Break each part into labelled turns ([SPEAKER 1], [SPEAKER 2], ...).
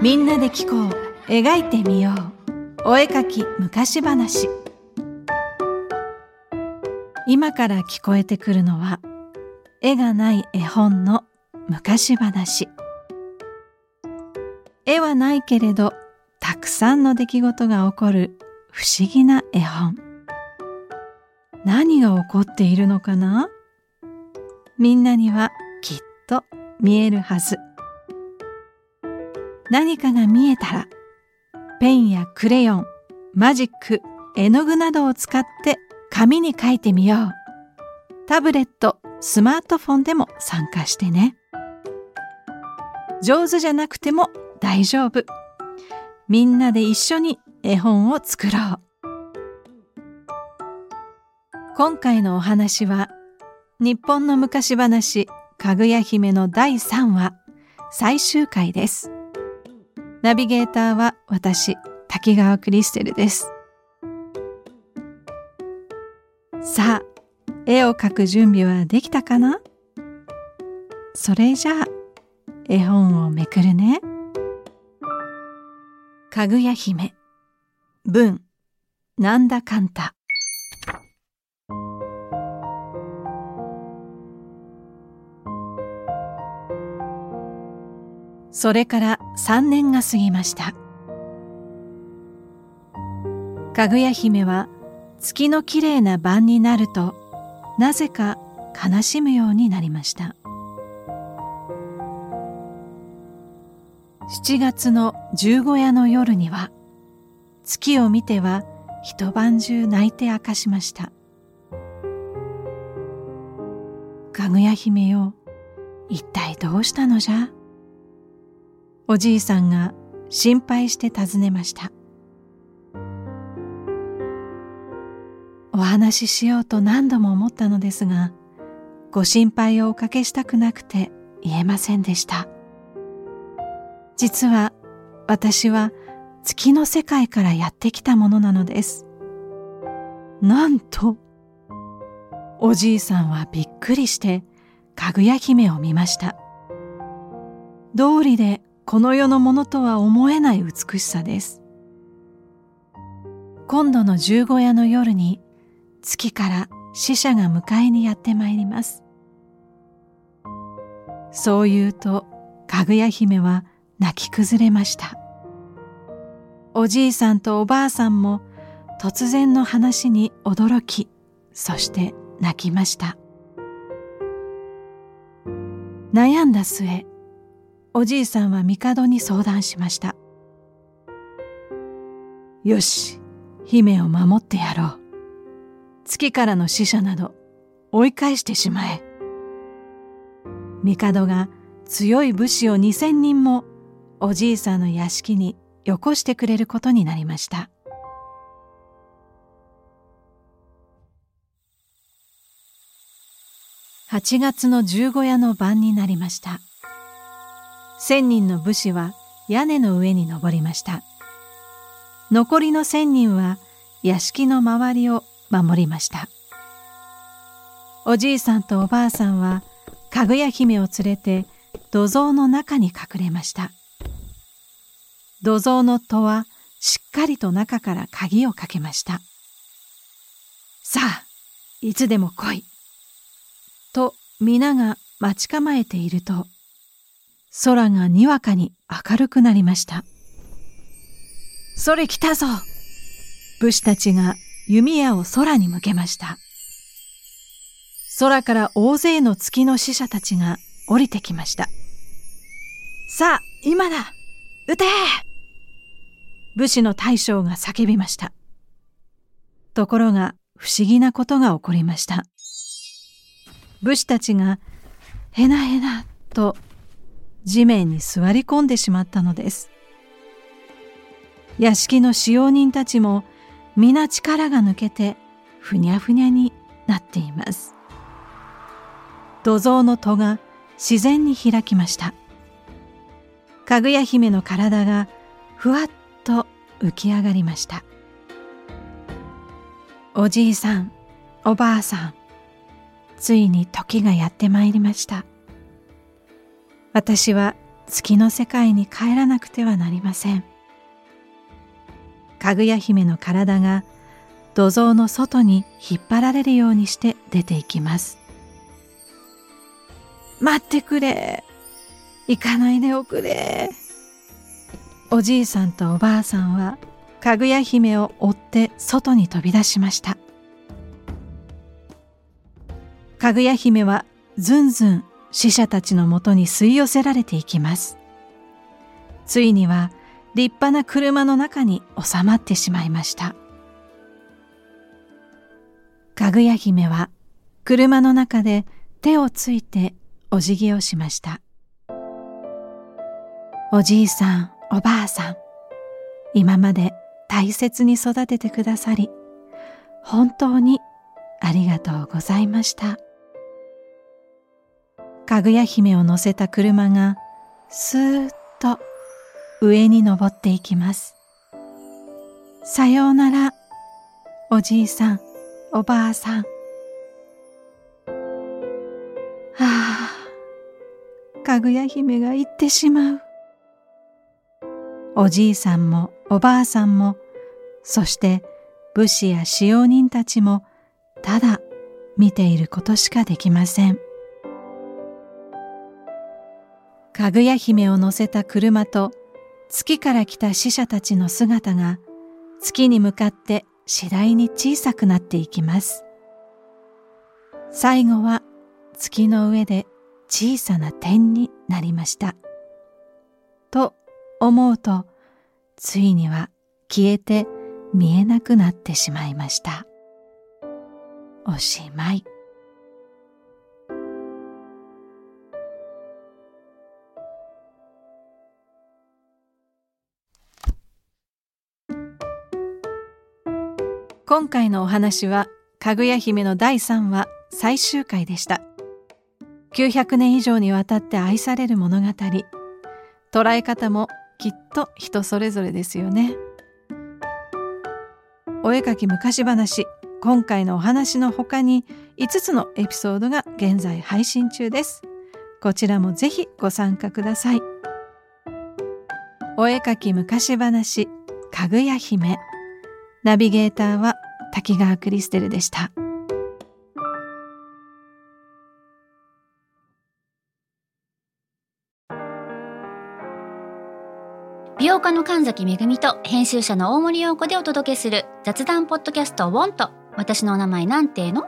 [SPEAKER 1] みんなで聞こう。描いてみよう。お絵かき昔話。今から聞こえてくるのは絵がない絵本の昔話。絵はないけれどたくさんの出来事が起こる不思議な絵本。何が起こっているのかな？みんなにはきっと見えるはず。何かが見えたらペンやクレヨンマジック絵の具などを使って紙に書いてみよう。タブレットスマートフォンでも参加してね。上手じゃなくても大丈夫。みんなで一緒に絵本を作ろう。今回のお話は日本の昔話かぐや姫の第3話最終回ですナビゲーターは私、滝川クリステルです。さあ、絵を描く準備はできたかな？それじゃあ、絵本をめくるね。かぐや姫、文、なんだかんた。それから3年が過ぎました。かぐや姫は月のきれいな晩になるとなぜか悲しむようになりました。7月の十五夜の夜には月を見ては一晩中泣いて明かしました。かぐや姫よ一体どうしたのじゃ？おじいさんが心配して尋ねました。お話ししようと何度も思ったのですがご心配をおかけしたくなくて言えませんでした。実は私は月の世界からやってきたものなのです。なんとおじいさんはびっくりしてかぐや姫を見ました。道理でこの世のものとは思えない美しさです。今度の十五夜の夜に月から死者が迎えにやってまいります。そう言うとかぐや姫は泣き崩れました。おじいさんとおばあさんも突然の話に驚きそして泣きました。悩んだ末おじいさんは帝に相談しました。よし、姫を守ってやろう。月からの死者など追い返してしまえ。帝が強い武士を二千人もおじいさんの屋敷によこしてくれることになりました。8月の十五夜の晩になりました。千人の武士は屋根の上に登りました。残りの千人は屋敷の周りを守りました。おじいさんとおばあさんはかぐや姫を連れて土蔵の中に隠れました。土蔵の戸はしっかりと中から鍵をかけました。さあいつでも来い。と皆が待ち構えていると空がにわかに明るくなりました。それ来たぞ武士たちが弓矢を空に向けました。空から大勢の月の使者たちが降りてきました。さあ、今だ撃て武士の大将が叫びました。ところが、不思議なことが起こりました武士たちがへなへなと地面に座り込んでしまったのです。屋敷の使用人たちも皆力が抜けてふにゃふにゃになっています。土蔵の戸が自然に開きました。かぐや姫の体がふわっと浮き上がりました。おじいさんおばあさんついに時がやってまいりました。私は月の世界に帰らなくてはなりません。かぐや姫の体が土蔵の外に引っ張られるようにして出ていきます。待ってくれ。行かないでおくれ。おじいさんとおばあさんはかぐや姫を追って外に飛び出しました。かぐや姫はずんずん死者たちのもとに吸い寄せられていきます。ついには立派な車の中に収まってしまいました。かぐや姫は車の中で手をついてお辞儀をしました。おじいさんおばあさん今まで大切に育ててくださり本当にありがとうございました。かぐや姫を乗せた車がスーッと上に登っていきます。さようならおじいさんおばあさん。はあかぐや姫が行ってしまう。おじいさんもおばあさんもそして武士や使用人たちもただ見ていることしかできません。かぐや姫を乗せた車と月から来た死者たちの姿が月に向かって次第に小さくなっていきます。最後は月の上で小さな点になりました。と思うとついには消えて見えなくなってしまいました。おしまい。今回のお話はかぐや姫の第3話最終回でした。900年以上にわたって愛される物語。捉え方もきっと人それぞれですよね。お絵かき昔話今回のお話の他に5つのエピソードが現在配信中です。こちらもぜひご参加ください。お絵かき昔話かぐや姫。ナビゲーターは滝川クリステルでした。
[SPEAKER 2] 美容家の神崎めぐみと編集者の大森洋子でお届けする雑談ポッドキャストウォンと私のお名前なんての？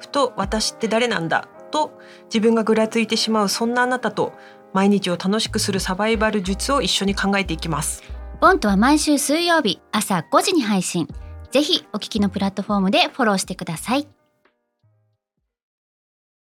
[SPEAKER 3] ふと私って誰なんだ？と自分がぐらついてしまうそんなあなたと毎日を楽しくするサバイバル術を一緒に考えていきます
[SPEAKER 2] ボントは毎週水曜日朝5時に配信。ぜひお聞きのプラットフォームでフォローしてください。